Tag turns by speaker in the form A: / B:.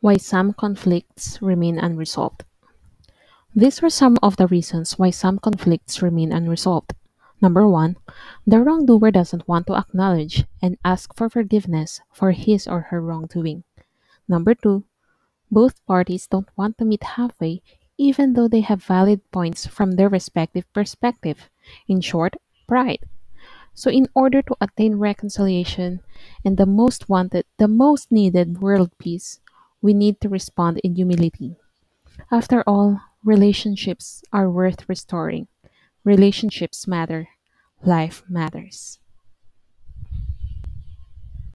A: Why some conflicts remain unresolved. These are some of the reasons why some conflicts remain unresolved. Number one, the wrongdoer doesn't want to acknowledge and ask for forgiveness for his or her wrongdoing. Number two, both parties don't want to meet halfway even though they have valid points from their respective perspective. In short, pride. So in order to attain reconciliation and the most wanted, the most needed world peace, we need to respond in humility. After all, relationships are worth restoring. Relationships matter. Life matters.